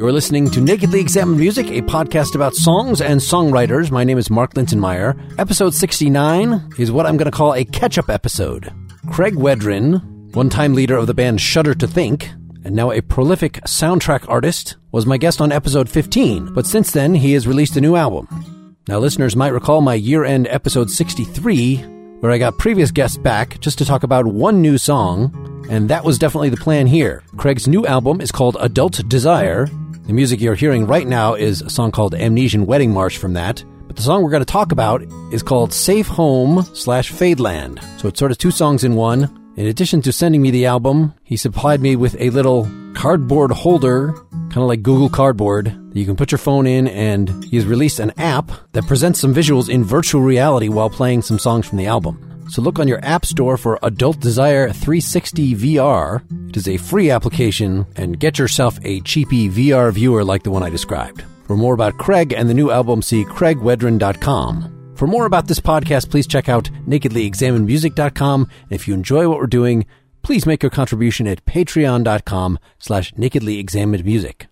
You're listening to Nakedly Examined Music, a podcast about songs and songwriters. My name is Mark Linsenmayer. Episode 69 is what I'm going to call a catch up episode. Craig Wedren, one time leader of the band Shudder to Think, and now a prolific soundtrack artist, was my guest on episode 15, but since then he has released a new album. Now, listeners might recall my year end episode 63, where I got previous guests back just to talk about one new song, and that was definitely the plan here. Craig's new album is called Adult Desire. The music you're hearing right now is a song called Amnesian Wedding March from that. But the song we're going to talk about is called Safe Home slash Fadeland. So it's sort of two songs in one. In addition to sending me the album, he supplied me with a little cardboard holder, kind of like Google Cardboard, that you can put your phone in, and he's released an app that presents some visuals in virtual reality while playing some songs from the album. So look on your App Store for Adult Desire 360 VR. It is a free application and get yourself a cheapy VR viewer like the one I described. For more about Craig and the new album, see craigwedren.com. For more about this podcast, please check out nakedlyexaminedmusic.com. And if you enjoy what we're doing, please make your contribution at patreon.com slash nakedlyexaminedmusic.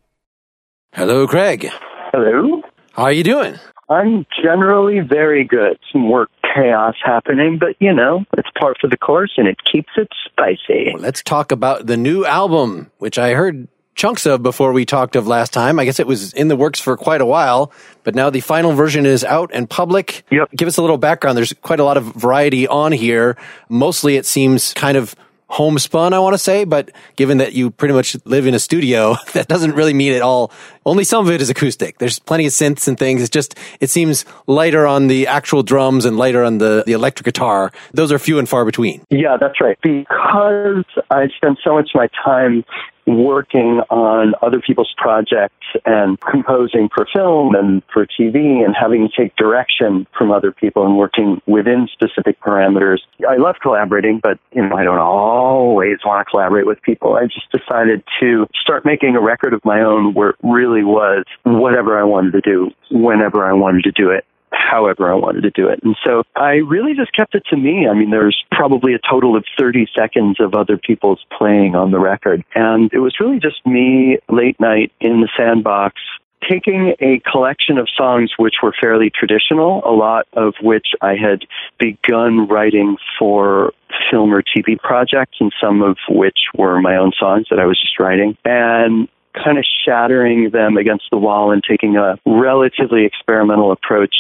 Hello, Craig. Hello. How are you doing? I'm generally very good. Some work chaos happening, but you know, it's part of the course and it keeps it spicy. Well, let's talk about the new album, which I heard chunks of before we talked of last time. I guess it was in the works for quite a while, but now the final version is out and public. Yep. Give us a little background. There's quite a lot of variety on here. Mostly it seems kind of homespun, I want to say, but given that you pretty much live in a studio, that doesn't really mean it all. Only some of it is acoustic. There's plenty of synths and things. It's just, it seems lighter on the actual drums and lighter on the, the electric guitar. Those are few and far between. Yeah, that's right. Because I spend so much of my time working on other people's projects and composing for film and for TV and having to take direction from other people and working within specific parameters. I love collaborating, but you know, I don't always want to collaborate with people. I just decided to start making a record of my own where it really was whatever I wanted to do, whenever I wanted to do it however I wanted to do it. And so I really just kept it to me. I mean, there's probably a total of 30 seconds of other people's playing on the record. And it was really just me late night in the sandbox taking a collection of songs which were fairly traditional, a lot of which I had begun writing for film or TV projects, and some of which were my own songs that I was just writing, and kind of shattering them against the wall and taking a relatively experimental approach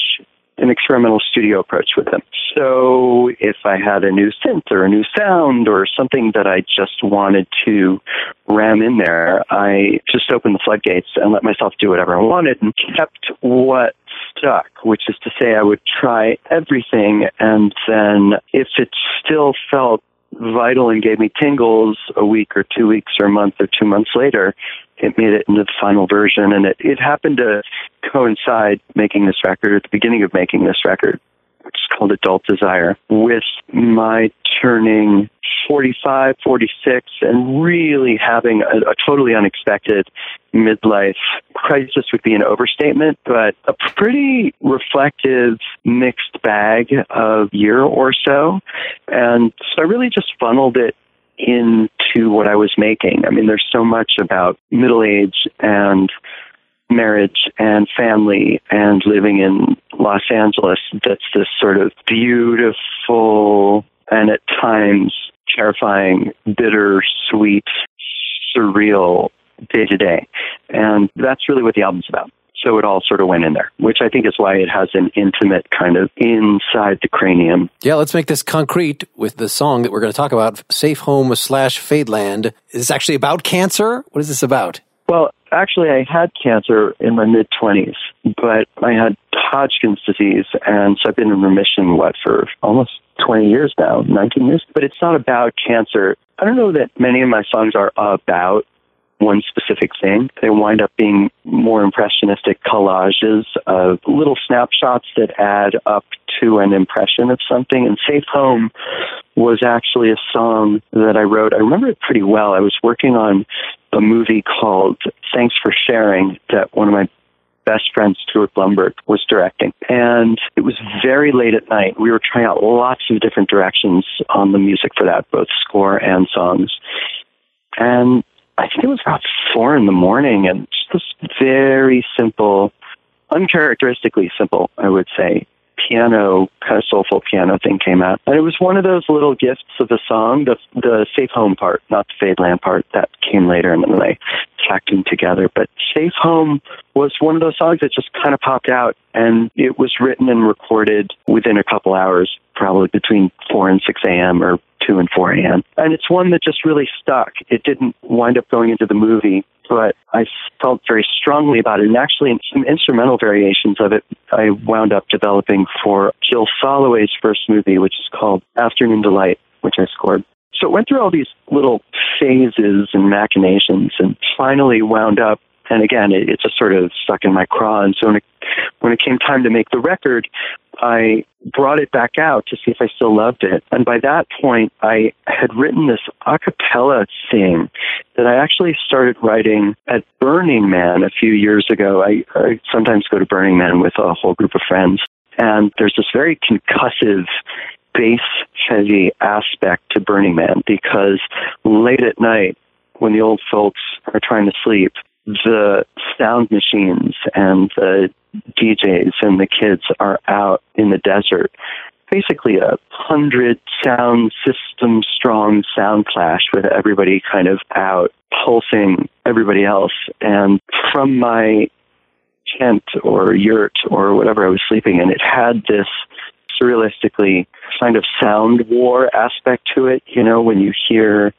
an experimental studio approach with them. So if I had a new synth or a new sound or something that I just wanted to ram in there, I just opened the floodgates and let myself do whatever I wanted and kept what stuck, which is to say I would try everything and then if it still felt vital and gave me tingles a week or two weeks or a month or two months later, it made it into the final version. And it, it happened to coincide making this record at the beginning of making this record, which is called Adult Desire, with my turning 45, 46, and really having a, a totally unexpected midlife crisis would be an overstatement, but a pretty reflective mixed bag of year or so. And so I really just funneled it into what I was making. I mean, there's so much about middle age and marriage and family and living in Los Angeles that's this sort of beautiful and at times terrifying, bitter, sweet, surreal day to day. And that's really what the album's about. So it all sort of went in there, which I think is why it has an intimate kind of inside the cranium. Yeah, let's make this concrete with the song that we're going to talk about, Safe Home slash Fadeland. Is this actually about cancer? What is this about? Well, actually, I had cancer in my mid 20s, but I had Hodgkin's disease, and so I've been in remission, what, for almost 20 years now, 19 years. But it's not about cancer. I don't know that many of my songs are about one specific thing. They wind up being more impressionistic collages of little snapshots that add up to an impression of something. And Safe Home was actually a song that I wrote. I remember it pretty well. I was working on a movie called Thanks for Sharing that one of my best friend Stuart Blumberg was directing. And it was very late at night. We were trying out lots of different directions on the music for that, both score and songs. And I think it was about four in the morning, and just this very simple, uncharacteristically simple, I would say, piano, kind of soulful piano thing came out. And it was one of those little gifts of the song, the, the Safe Home part, not the fade land part that came later in the they tacked together. But Safe Home was one of those songs that just kind of popped out and it was written and recorded within a couple hours, probably between 4 and 6 a.m. or 2 and 4 a.m. And it's one that just really stuck. It didn't wind up going into the movie, but I felt very strongly about it. And actually, in some instrumental variations of it, I wound up developing for Jill Soloway's first movie, which is called Afternoon Delight, which I scored. So it went through all these little phases and machinations and finally wound up and again, it, it just sort of stuck in my craw. And so when it, when it came time to make the record, I brought it back out to see if I still loved it. And by that point, I had written this a cappella thing that I actually started writing at Burning Man a few years ago. I, I sometimes go to Burning Man with a whole group of friends. And there's this very concussive bass heavy aspect to Burning Man because late at night, when the old folks are trying to sleep, the sound machines and the DJs and the kids are out in the desert. Basically, a hundred sound system strong sound clash with everybody kind of out pulsing everybody else. And from my tent or yurt or whatever I was sleeping in, it had this surrealistically kind of sound war aspect to it. You know, when you hear,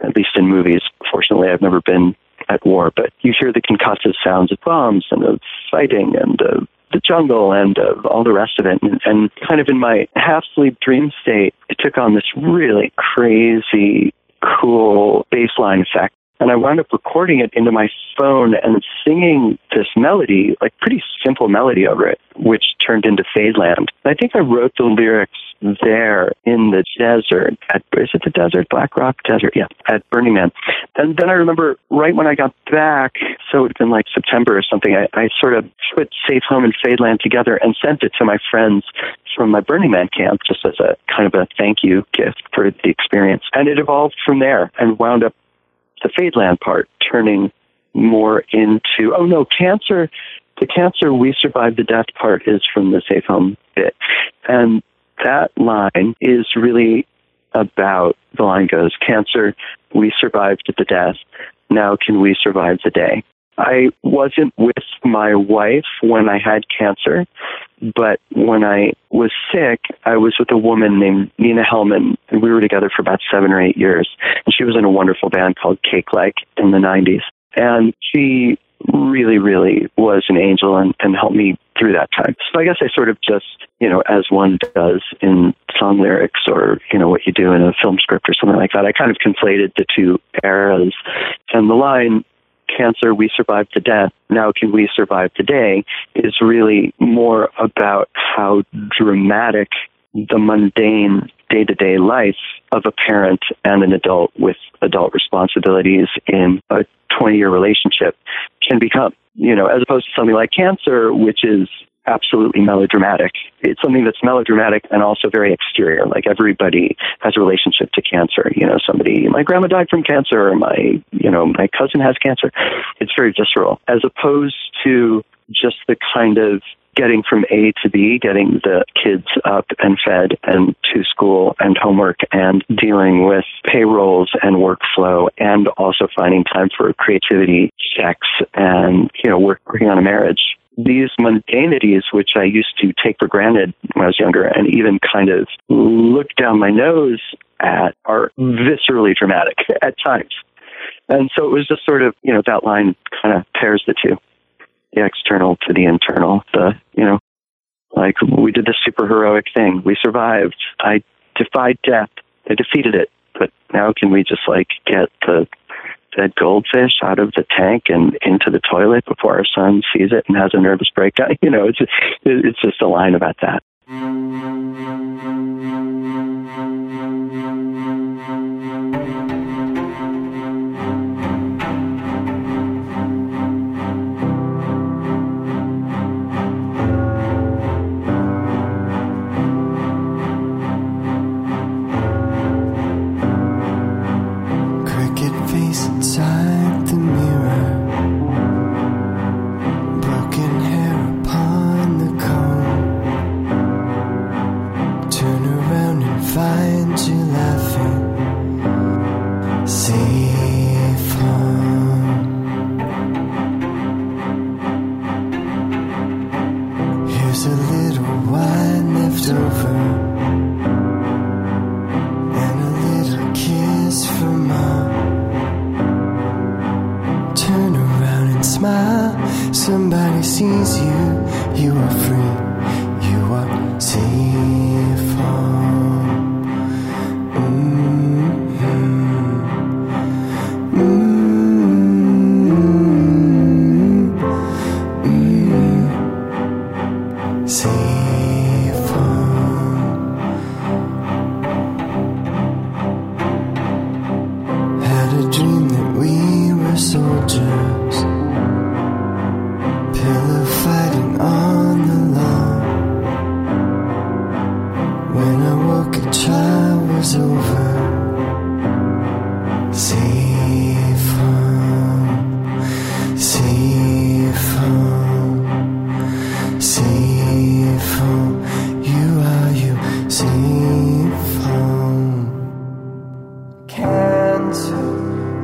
at least in movies, fortunately, I've never been at war, but you hear the concussive sounds of bombs and of fighting and of the jungle and of all the rest of it. And, and kind of in my half sleep dream state, it took on this really crazy, cool bassline effect. And I wound up recording it into my phone and singing this melody, like pretty simple melody over it, which turned into Fadeland. I think I wrote the lyrics there in the desert at is it the desert? Black rock desert? Yeah at burning man. And then i remember right when i got back so it had been like september or something i, I sort of put safe home and fadeland together and sent it to my friends from my burning man camp just as a kind of a thank you gift for the experience. And it evolved from there and wound up the fadeland part turning more into oh no cancer the cancer we survived the death part is from the safe home bit and that line is really about the line goes, Cancer, we survived the death. Now can we survive the day? I wasn't with my wife when I had cancer, but when I was sick, I was with a woman named Nina Hellman, and we were together for about seven or eight years. And she was in a wonderful band called Cake Like in the 90s. And she really, really was an angel and, and helped me through that time. So I guess I sort of just, you know, as one does in song lyrics or, you know, what you do in a film script or something like that, I kind of conflated the two eras. And the line, cancer, we survived the death, now can we survive today, is really more about how dramatic the mundane day to day life of a parent and an adult with adult responsibilities in a 20 year relationship can become, you know, as opposed to something like cancer, which is absolutely melodramatic. It's something that's melodramatic and also very exterior. Like everybody has a relationship to cancer. You know, somebody, my grandma died from cancer, or my, you know, my cousin has cancer. It's very visceral, as opposed to just the kind of getting from A to B, getting the kids up and fed and to school and homework and dealing with payrolls and workflow and also finding time for creativity, sex, and, you know, working on a marriage. These mundanities, which I used to take for granted when I was younger and even kind of look down my nose at, are viscerally dramatic at times. And so it was just sort of, you know, that line kind of pairs the two the external to the internal. The, you know, like we did this super heroic thing. We survived. I defied death. I defeated it. But now can we just like get the dead goldfish out of the tank and into the toilet before our son sees it and has a nervous breakdown? You know, it's it's just a line about that.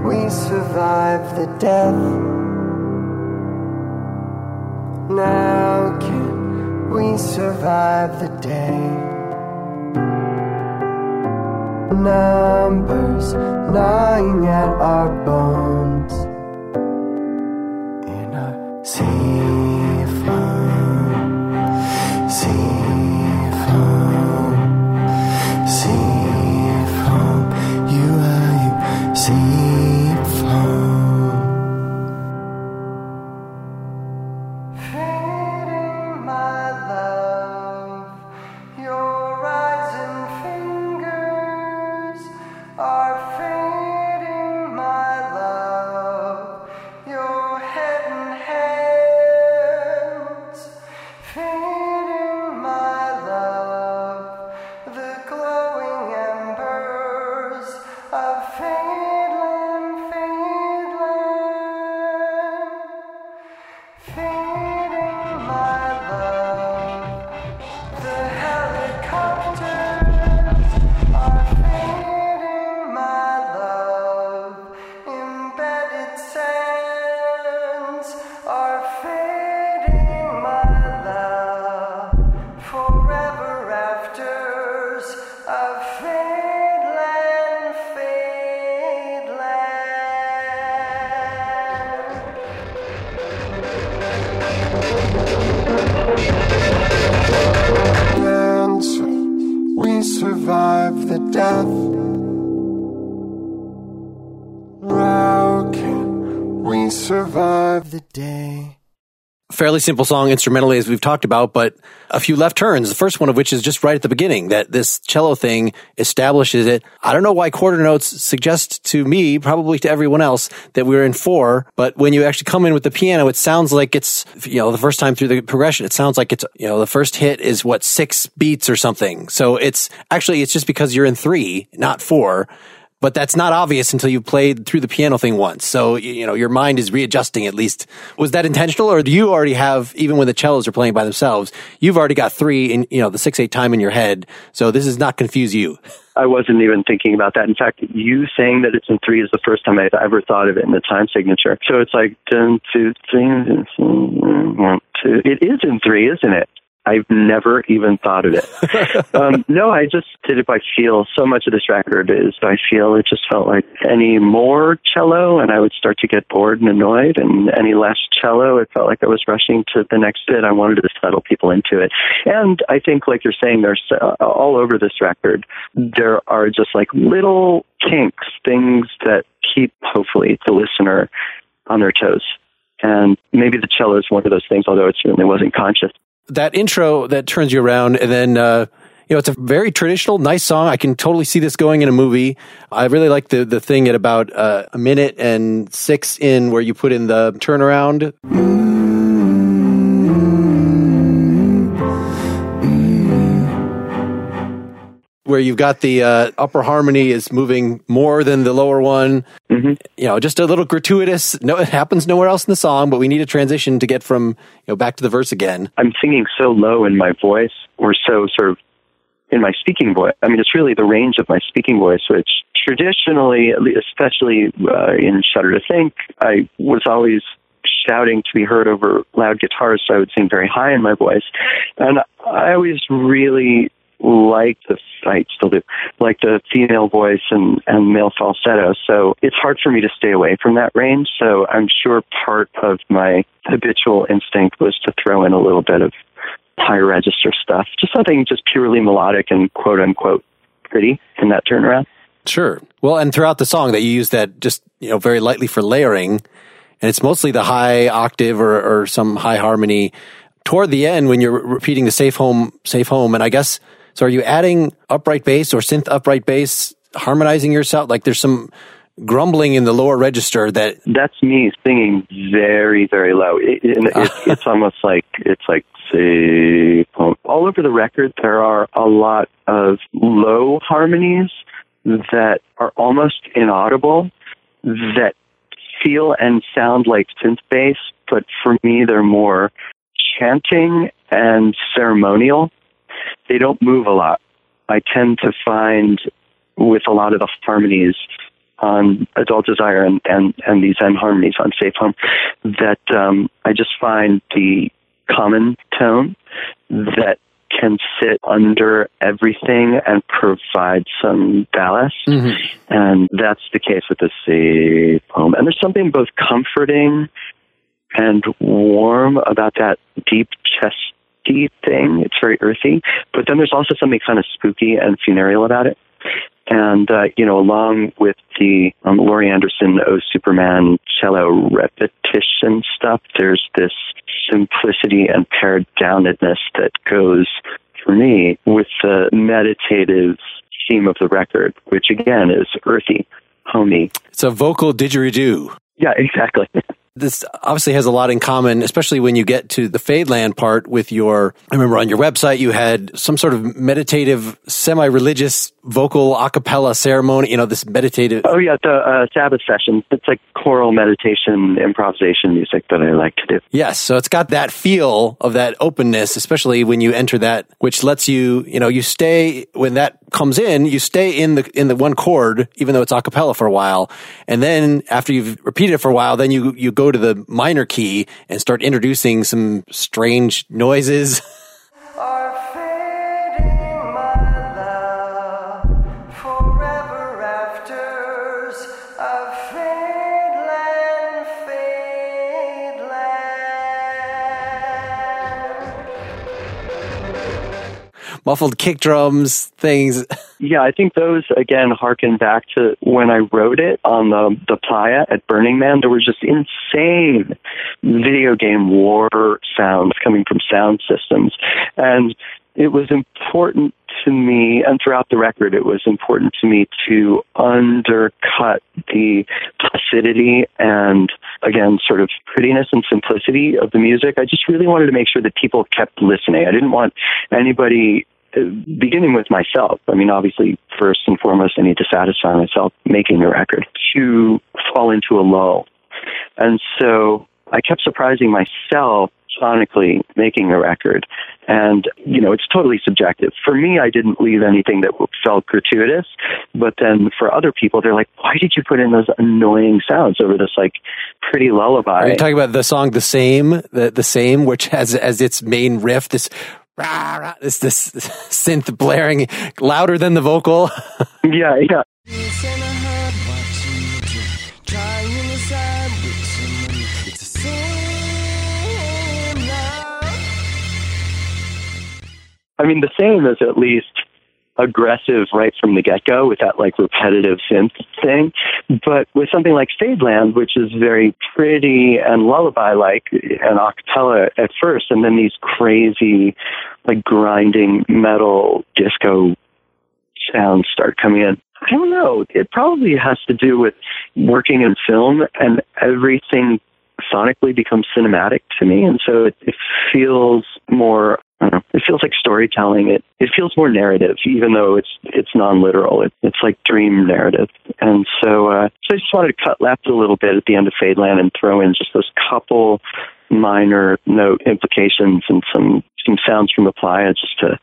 We survived the death. Now can we survive the day? Numbers gnawing at our bones fairly simple song instrumentally as we've talked about, but a few left turns. The first one of which is just right at the beginning that this cello thing establishes it. I don't know why quarter notes suggest to me, probably to everyone else, that we're in four, but when you actually come in with the piano, it sounds like it's, you know, the first time through the progression, it sounds like it's, you know, the first hit is what, six beats or something. So it's actually, it's just because you're in three, not four but that's not obvious until you played through the piano thing once. So, you know, your mind is readjusting at least. Was that intentional or do you already have, even when the cellos are playing by themselves, you've already got three in, you know, the six, eight time in your head. So this is not confuse you. I wasn't even thinking about that. In fact, you saying that it's in three is the first time I've ever thought of it in the time signature. So it's like dun, two, three, one, two. It is in three, isn't it? I've never even thought of it. um, no, I just did it by feel. So much of this record is by feel. It just felt like any more cello, and I would start to get bored and annoyed, and any less cello, it felt like I was rushing to the next bit. I wanted to settle people into it. And I think, like you're saying, there's uh, all over this record, there are just like little kinks, things that keep, hopefully, the listener on their toes. And maybe the cello is one of those things, although it certainly wasn't conscious that intro that turns you around and then uh, you know it's a very traditional nice song. I can totally see this going in a movie. I really like the the thing at about uh, a minute and six in where you put in the turnaround where you've got the uh, upper harmony is moving more than the lower one. Mm-hmm. You know, just a little gratuitous. No, it happens nowhere else in the song, but we need a transition to get from you know back to the verse again. I'm singing so low in my voice, or so sort of in my speaking voice. I mean, it's really the range of my speaking voice, which traditionally, especially uh, in Shudder to Think, I was always shouting to be heard over loud guitars, so I would sing very high in my voice. And I always really like the I still do like the female voice and and male falsetto. So it's hard for me to stay away from that range. So I'm sure part of my habitual instinct was to throw in a little bit of high register stuff, just something just purely melodic and quote unquote pretty in that turnaround. Sure. Well, and throughout the song that you use that just you know very lightly for layering, and it's mostly the high octave or, or some high harmony toward the end when you're repeating the safe home, safe home. And I guess, so are you adding upright bass or synth upright bass, harmonizing yourself? Like there's some grumbling in the lower register that. That's me singing very, very low. It, it, it's almost like, it's like, home. All over the record, there are a lot of low harmonies that are almost inaudible that feel and sound like synth bass, but for me, they're more chanting and ceremonial. They don't move a lot. I tend to find with a lot of the harmonies on Adult Desire and, and, and these end harmonies on Safe Home that um, I just find the common tone that can sit under everything and provide some ballast. Mm-hmm. And that's the case with the Safe Home. And there's something both comforting and warm about that deep chesty thing. It's very earthy, but then there's also something kind of spooky and funereal about it. And, uh, you know, along with the um, Laurie Anderson Oh Superman cello repetition stuff, there's this simplicity and pared downedness that goes, for me, with the meditative theme of the record, which again is earthy, homey. It's a vocal didgeridoo. Yeah, exactly. this obviously has a lot in common, especially when you get to the Fadeland part with your, I remember on your website you had some sort of meditative, semi-religious vocal a cappella ceremony, you know, this meditative. Oh yeah, the uh, Sabbath session. It's like choral meditation, improvisation music that I like to do. Yes. So it's got that feel of that openness, especially when you enter that, which lets you, you know, you stay, when that comes in, you stay in the, in the one chord, even though it's a cappella for a while. And then after you've repeated it for a while, then you, you go to the minor key and start introducing some strange noises. muffled kick drums, things. Yeah, I think those again harken back to when I wrote it on the the playa at Burning Man. There was just insane video game war sounds coming from sound systems, and it was important to me, and throughout the record, it was important to me to undercut the placidity and, again, sort of prettiness and simplicity of the music. I just really wanted to make sure that people kept listening. I didn't want anybody Uh, beginning with myself, I mean, obviously, first and foremost, I need to satisfy myself making the record to fall into a lull. And so I kept surprising myself sonically making a record. And, you know, it's totally subjective. For me, I didn't leave anything that felt gratuitous. But then for other people, they're like, why did you put in those annoying sounds over this, like, pretty lullaby? Are you talking about the song The Same, the, the Same, which has as its main riff this rah, rah, this this synth blaring louder than the vocal. yeah, yeah. I mean, the same is at least aggressive right from the get go with that like repetitive synth thing. But with something like Fadeland, which is very pretty and lullaby like and a cappella at first, and then these crazy, like grinding metal disco sounds start coming in. I don't know. It probably has to do with working in film and everything sonically becomes cinematic to me. And so it, it feels more know, it feels like storytelling. It it feels more narrative, even though it's it's non literal. It, it's like dream narrative. And so, uh, so I just wanted to cut left a little bit at the end of Fadeland and throw in just those couple minor note implications and some some sounds from the playa just to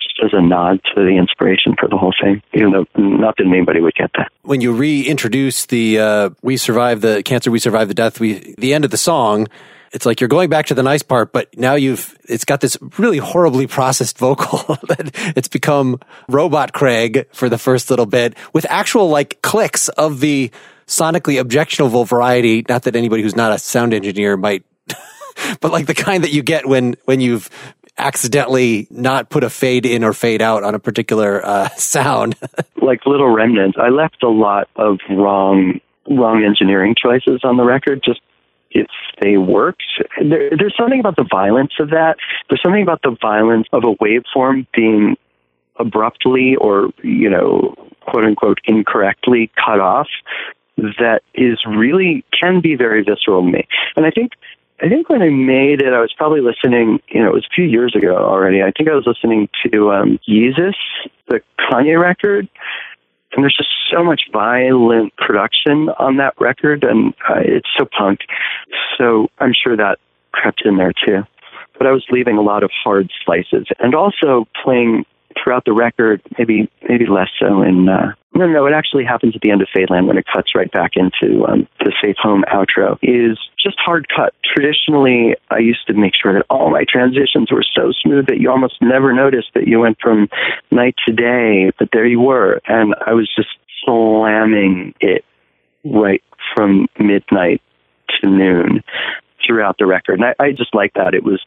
just as a nod to the inspiration for the whole thing, even though not that anybody would get that. When you reintroduce the uh, "We Survived the Cancer, We Survived the Death," we the end of the song it's like you're going back to the nice part, but now you've, it's got this really horribly processed vocal that it's become robot Craig for the first little bit with actual like clicks of the sonically objectionable variety. Not that anybody who's not a sound engineer might, but like the kind that you get when, when you've accidentally not put a fade in or fade out on a particular uh, sound. like little remnants. I left a lot of wrong wrong engineering choices on the record just if they worked. There, there's something about the violence of that. There's something about the violence of a waveform being abruptly or, you know, quote unquote incorrectly cut off that is really can be very visceral to me. And I think I think when I made it, I was probably listening. You know, it was a few years ago already. I think I was listening to um, Yeezus, the Kanye record, and there's just so much violent production on that record, and uh, it's so punk. So I'm sure that crept in there too. But I was leaving a lot of hard slices, and also playing throughout the record, maybe maybe less so in uh, no no it actually happens at the end of Fadeland when it cuts right back into um, the Safe Home outro is just hard cut. Traditionally, I used to make sure that all my transitions were so smooth that you almost never noticed that you went from night to day, but there you were, and I was just slamming it right from midnight to noon throughout the record, and I, I just like that. It was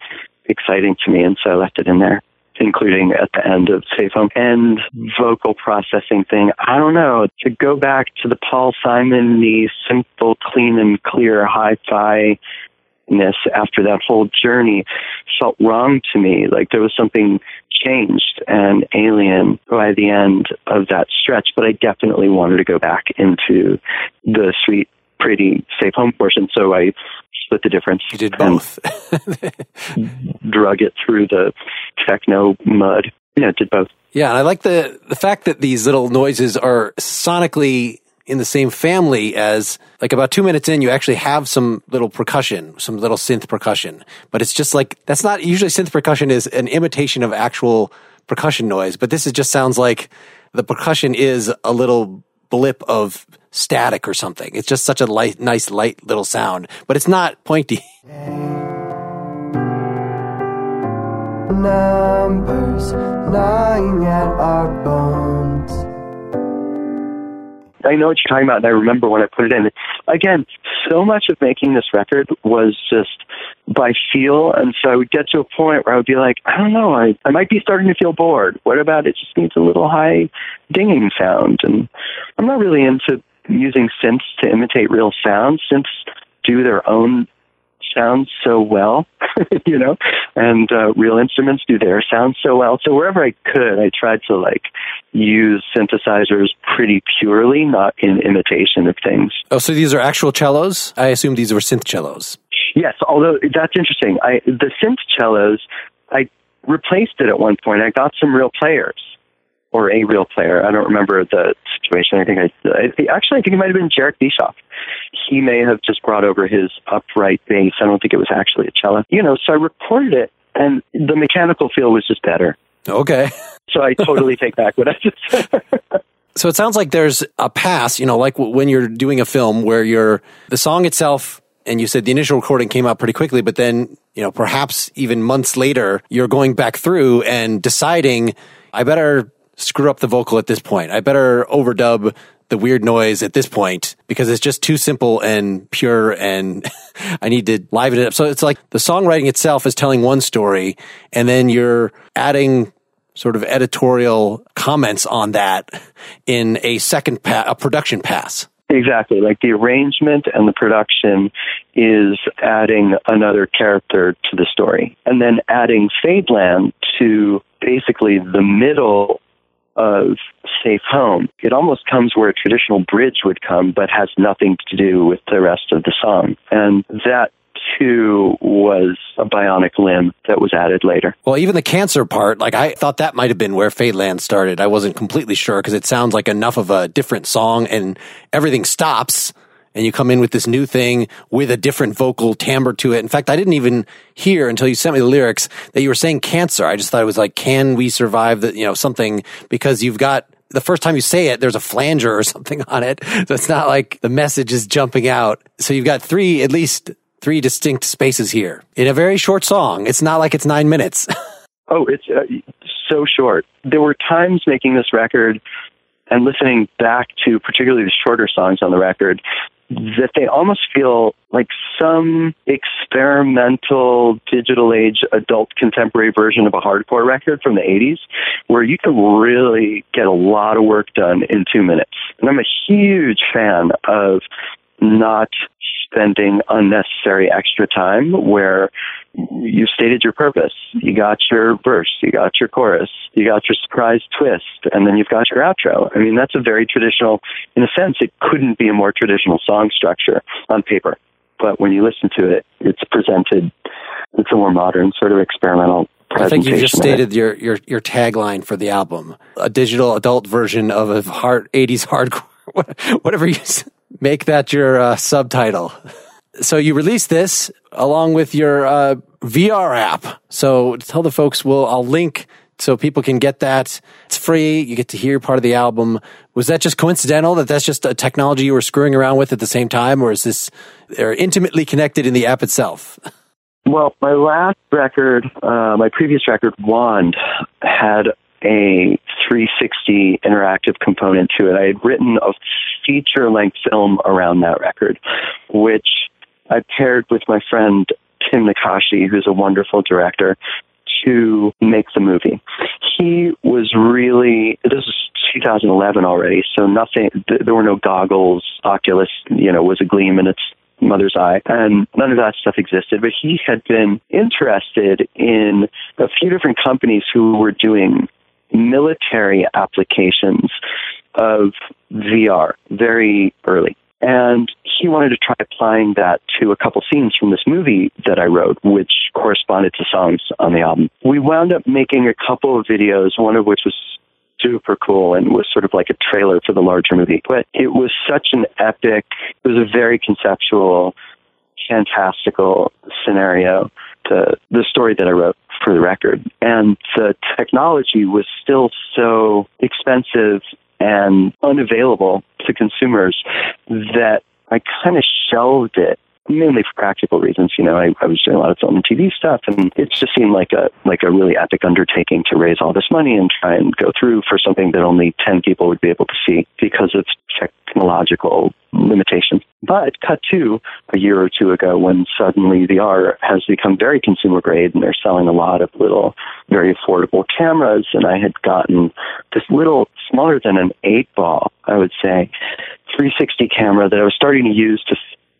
exciting to me, and so I left it in there including at the end of Safe Home and mm-hmm. vocal processing thing. I don't know. To go back to the Paul Simon, the simple, clean and clear hi-fi ness after that whole journey felt wrong to me. Like there was something changed and alien by the end of that stretch, but I definitely wanted to go back into the sweet, pretty safe home portion. So I split the difference. You did both. drug it through the techno mud. Yeah, did both. Yeah, and I like the the fact that these little noises are sonically in the same family as like about two minutes in, you actually have some little percussion, some little synth percussion, but it's just like that's not usually synth percussion is an imitation of actual percussion noise, but this is just sounds like the percussion is a little blip of static or something. It's just such a light, nice, light little sound, but it's not pointy. Numbers gnawing at our bones. I know what you're talking about, and I remember when I put it in. Again, so much of making this record was just by feel, and so I would get to a point where I would be like, I don't know, I, I might be starting to feel bored. What about it just needs a little high dinging sound? And I'm not really into using synths to imitate real sounds. Synths do their own sounds so well, you know, and uh, real instruments do their sounds so well. So wherever I could, I tried to like use synthesizers pretty purely, not in imitation of things. Oh, so these are actual cellos? I assume these were synth cellos. Yes, although that's interesting. I the synth cellos, I replaced it at one point. I got some real players or a real player. I don't remember the situation. I think I, I actually I think it might have been Jherek Bischoff. He may have just brought over his upright bass. I don't think it was actually a cello. You know, so I recorded it, and the mechanical feel was just better. Okay. So I totally take back what I just said. so it sounds like there's a pass, you know, like when you're doing a film where you're the song itself and you said the initial recording came out pretty quickly, but then, you know, perhaps even months later, you're going back through and deciding, I better screw up the vocal at this point. I better overdub the weird noise at this point because it's just too simple and pure and I need to liven it up. So it's like the songwriting itself is telling one story and then you're adding sort of editorial comments on that in a second pa- a production pass. Exactly. Like the arrangement and the production is adding another character to the story. And then adding Fadeland to basically the middle of Safe Home. It almost comes where a traditional bridge would come, but has nothing to do with the rest of the song. And that too was a bionic limb that was added later. Well, even the cancer part, like I thought that might have been where Fadeland started. I wasn't completely sure because it sounds like enough of a different song and everything stops and you come in with this new thing with a different vocal timbre to it. In fact, I didn't even hear until you sent me the lyrics that you were saying cancer. I just thought it was like, can we survive the, you know, something because you've got the first time you say it, there's a flanger or something on it. So it's not like the message is jumping out. So you've got three, at least three distinct spaces here in a very short song. It's not like it's nine minutes. oh, it's uh, so short. There were times making this record and listening back to particularly the shorter songs on the record that they almost feel like some experimental digital age adult contemporary version of a hardcore record from the 80s where you can really get a lot of work done in two minutes. And I'm a huge fan of not spending unnecessary extra time where you stated your purpose. You got your verse, you got your chorus, you got your surprise twist, and then you've got your outro. I mean, that's a very traditional, in a sense, it couldn't be a more traditional song structure on paper. But when you listen to it, it's presented, it's a more modern sort of experimental I think you just stated your, your, your tagline for the album, a digital adult version of a hard 80s hardcore, whatever you make that your uh, subtitle. So you released this along with your uh, VR app. So tell the folks, we'll I'll link so people can get that. It's free. You get to hear part of the album. Was that just coincidental that that's just a technology you were screwing around with at the same time, or is this they're intimately connected in the app itself? Well, my last record, uh, my previous record, Wand, had a 360 interactive component to it. I had written a feature length film around that record, which I paired with my friend Tim Nackashi, who's a wonderful director, to make the movie. He was really, this is 2011 already, so nothing, there were no goggles, Oculus, you know, was a gleam in its mother's eye, and none of that stuff existed. But he had been interested in a few different companies who were doing military applications of VR very early. And he wanted to try applying that to a couple scenes from this movie that I wrote, which corresponded to songs on the album. We wound up making a couple of videos, one of which was super cool and was sort of like a trailer for the larger movie. But it was such an epic, it was a very conceptual, fantastical scenario to the story that I wrote for the record. And the technology was still so expensive and unavailable to consumers that I kind of shelved it mainly for practical reasons. You know, I, I was doing a lot of film and TV stuff, and it just seemed like a like a really epic undertaking to raise all this money and try and go through for something that only ten people would be able to see because of technological limitations. But cut to a year or two ago when suddenly the VR has become very consumer grade and they're selling a lot of little, very affordable cameras. And I had gotten this little smaller than an eight ball, I would say, 360 camera that I was starting to use to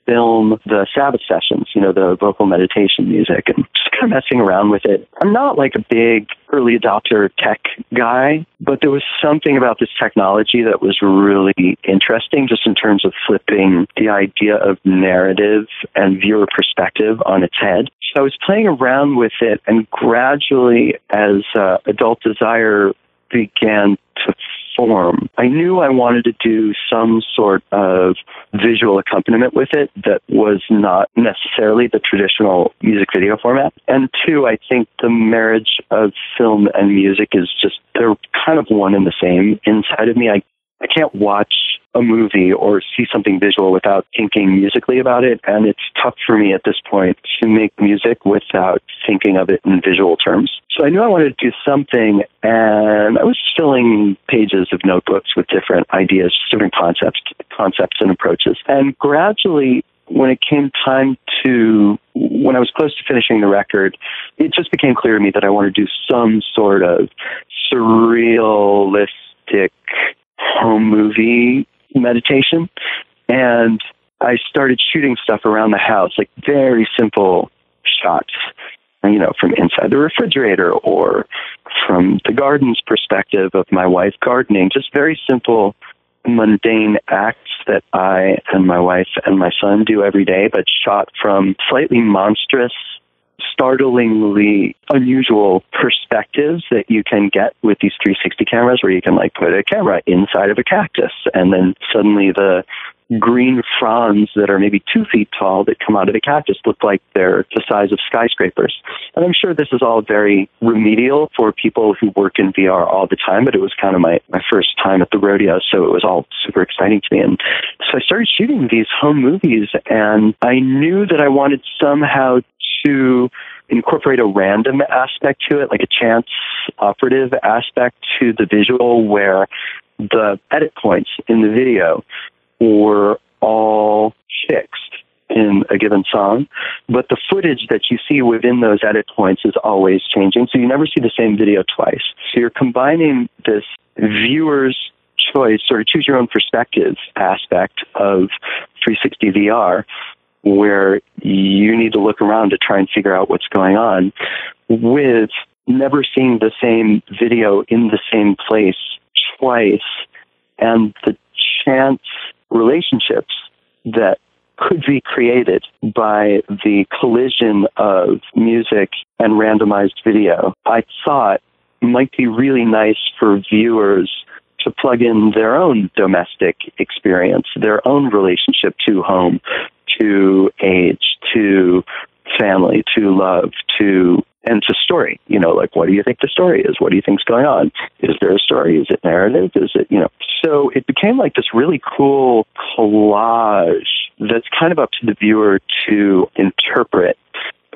film the Sabbath sessions, you know, the vocal meditation music, and just kind of messing around with it. I'm not like a big early adopter tech guy, but there was something about this technology that was really interesting just in terms of flipping the idea of narrative and viewer perspective on its head. So I was playing around with it, and gradually, as uh, adult desire began to form. I knew I wanted to do some sort of visual accompaniment with it that was not necessarily the traditional music video format. And two, I think the marriage of film and music is just, they're kind of one and the same inside of me. I I can't watch a movie or see something visual without thinking musically about it. And it's tough for me at this point to make music without thinking of it in visual terms. So I knew I wanted to do something and I was filling pages of notebooks with different ideas, different concepts, concepts and approaches. And gradually when it came time to when I was close to finishing the record, it just became clear to me that I wanted to do some sort of surrealistic home movie meditation. And I started shooting stuff around the house, like very simple shots, you know, from inside the refrigerator or from the garden's perspective of my wife gardening, just very simple, mundane acts that I and my wife and my son do every day, but shot from slightly monstrous startlingly unusual perspectives that you can get with these 360 cameras where you can like put a camera inside of a cactus and then suddenly the green fronds that are maybe two feet tall that come out of the cactus look like they're the size of skyscrapers. And I'm sure this is all very remedial for people who work in VR all the time, but it was kind of my, my first time at the rodeo, so it was all super exciting to me. And so so I started shooting these home movies, and I knew that I wanted somehow to incorporate a random aspect to it, like a chance operative aspect to the visual where the edit points in the video were all fixed in a given song, but the footage that you see within those edit points is always changing. So you never see the same video twice. So you're combining this viewer's choice, sort of choose your own perspective aspect of 360 VR, where you need to look around to try and figure out what's going on with never seeing the same video in the same place twice and the chance relationships that could be created by the collision of music and randomized video, I thought might be really nice for viewers to plug in their own domestic experience, their own relationship to home, to age, to family, to love, to and to story. You know, like what do you think the story is? What do you think's going on? Is there a story? Is it narrative? Is it you know? So it became like this really cool collage that's kind of up to the viewer to interpret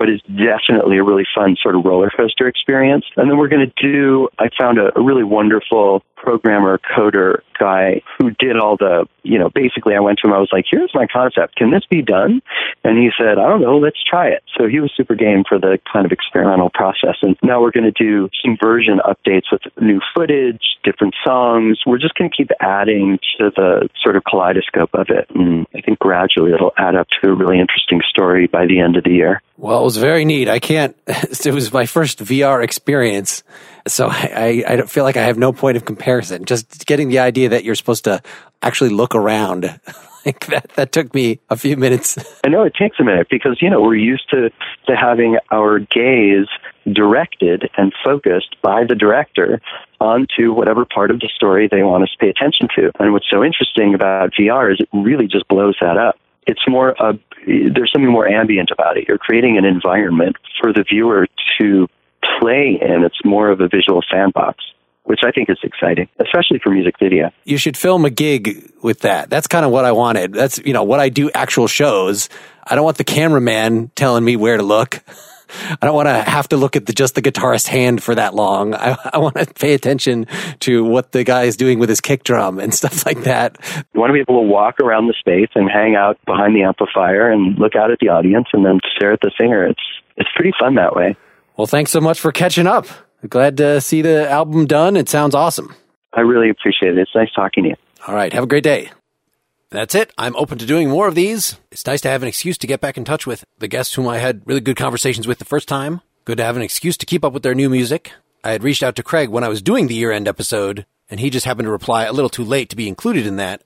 but it's definitely a really fun sort of roller coaster experience. And then we're going to do, I found a, a really wonderful programmer, coder guy who did all the, you know, basically I went to him, I was like, here's my concept. Can this be done? And he said, I don't know, let's try it. So he was super game for the kind of experimental process. And now we're going to do some version updates with new footage, different songs. We're just going to keep adding to the sort of kaleidoscope of it. And I think gradually it'll add up to a really interesting story by the end of the year. Well, it was very neat. I can't, it was my first VR experience. So I, I, feel like I have no point of comparison. Just getting the idea that you're supposed to actually look around. like that, that took me a few minutes. I know it takes a minute because, you know, we're used to, to having our gaze directed and focused by the director onto whatever part of the story they want us to pay attention to. And what's so interesting about VR is it really just blows that up it's more there's something more ambient about it. You're creating an environment for the viewer to play in. It's more of a visual sandbox which I think is exciting, especially for music video. You should film a gig with that. That's kind of what I wanted. That's, you know, what I do actual shows. I don't want the cameraman telling me where to look. I don't want to have to look at the, just the guitarist's hand for that long. I, I want to pay attention to what the guy is doing with his kick drum and stuff like that. You want to be able to walk around the space and hang out behind the amplifier and look out at the audience and then stare at the singer. It's it's pretty fun that way. Well, thanks so much for catching up. Glad to see the album done. It sounds awesome. I really appreciate it. It's nice talking to you. All right. Have a great day. That's it. I'm open to doing more of these. It's nice to have an excuse to get back in touch with the guests whom I had really good conversations with the first time. Good to have an excuse to keep up with their new music. I had reached out to Craig when I was doing the year end episode, and he just happened to reply a little too late to be included in that.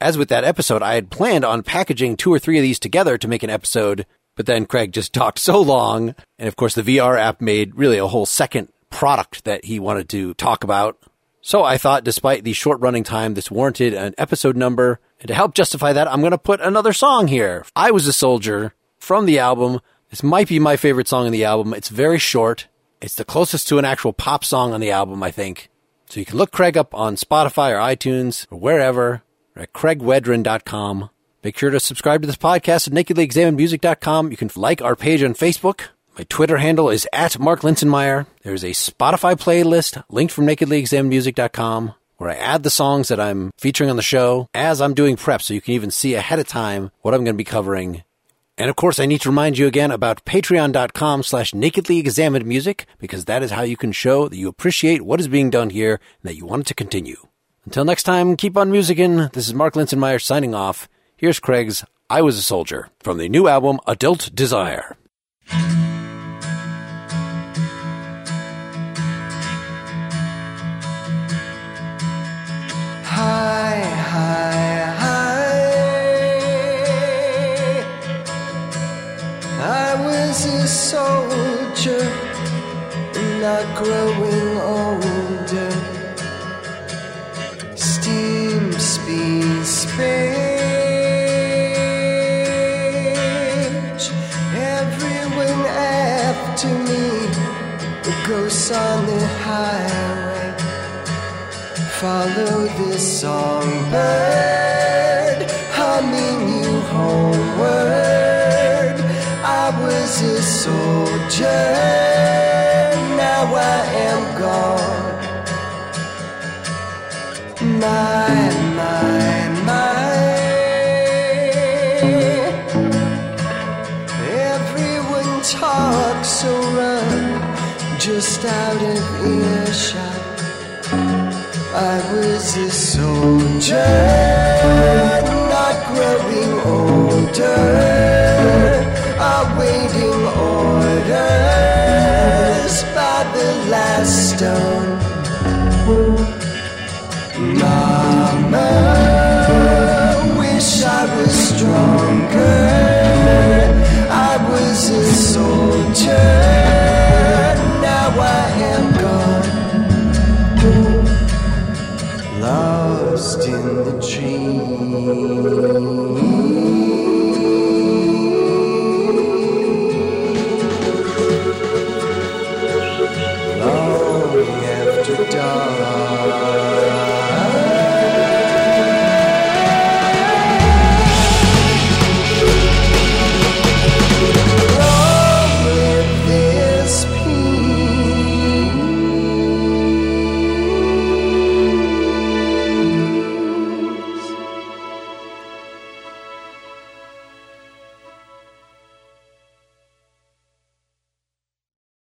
As with that episode, I had planned on packaging two or three of these together to make an episode, but then Craig just talked so long. And of course, the VR app made really a whole second product that he wanted to talk about. So I thought, despite the short running time, this warranted an episode number. And to help justify that, I'm going to put another song here. I Was a Soldier from the album. This might be my favorite song in the album. It's very short. It's the closest to an actual pop song on the album, I think. So you can look Craig up on Spotify or iTunes or wherever or at craigwedren.com. Make sure to subscribe to this podcast at nakedlyexaminedmusic.com. You can like our page on Facebook. My Twitter handle is at Mark Linsenmayer. There's a Spotify playlist linked from nakedlyexaminedmusic.com where I add the songs that I'm featuring on the show as I'm doing prep so you can even see ahead of time what I'm going to be covering. And of course, I need to remind you again about patreon.com slash nakedly examined music because that is how you can show that you appreciate what is being done here and that you want it to continue. Until next time, keep on musicking. This is Mark Linsenmayer signing off. Here's Craig's I Was a Soldier from the new album Adult Desire. Soldier, not growing older. Steam, speed, speech. Everyone after me, the ghosts on the highway follow this songbird. I'm soldier. Now I am gone. My, my, my. Everyone talks so run, just out of earshot. I was a soldier, not growing older, awaiting orders by the last stone. Mama, wish I was stronger. I was a soldier, now I am gone. Lost in the trees.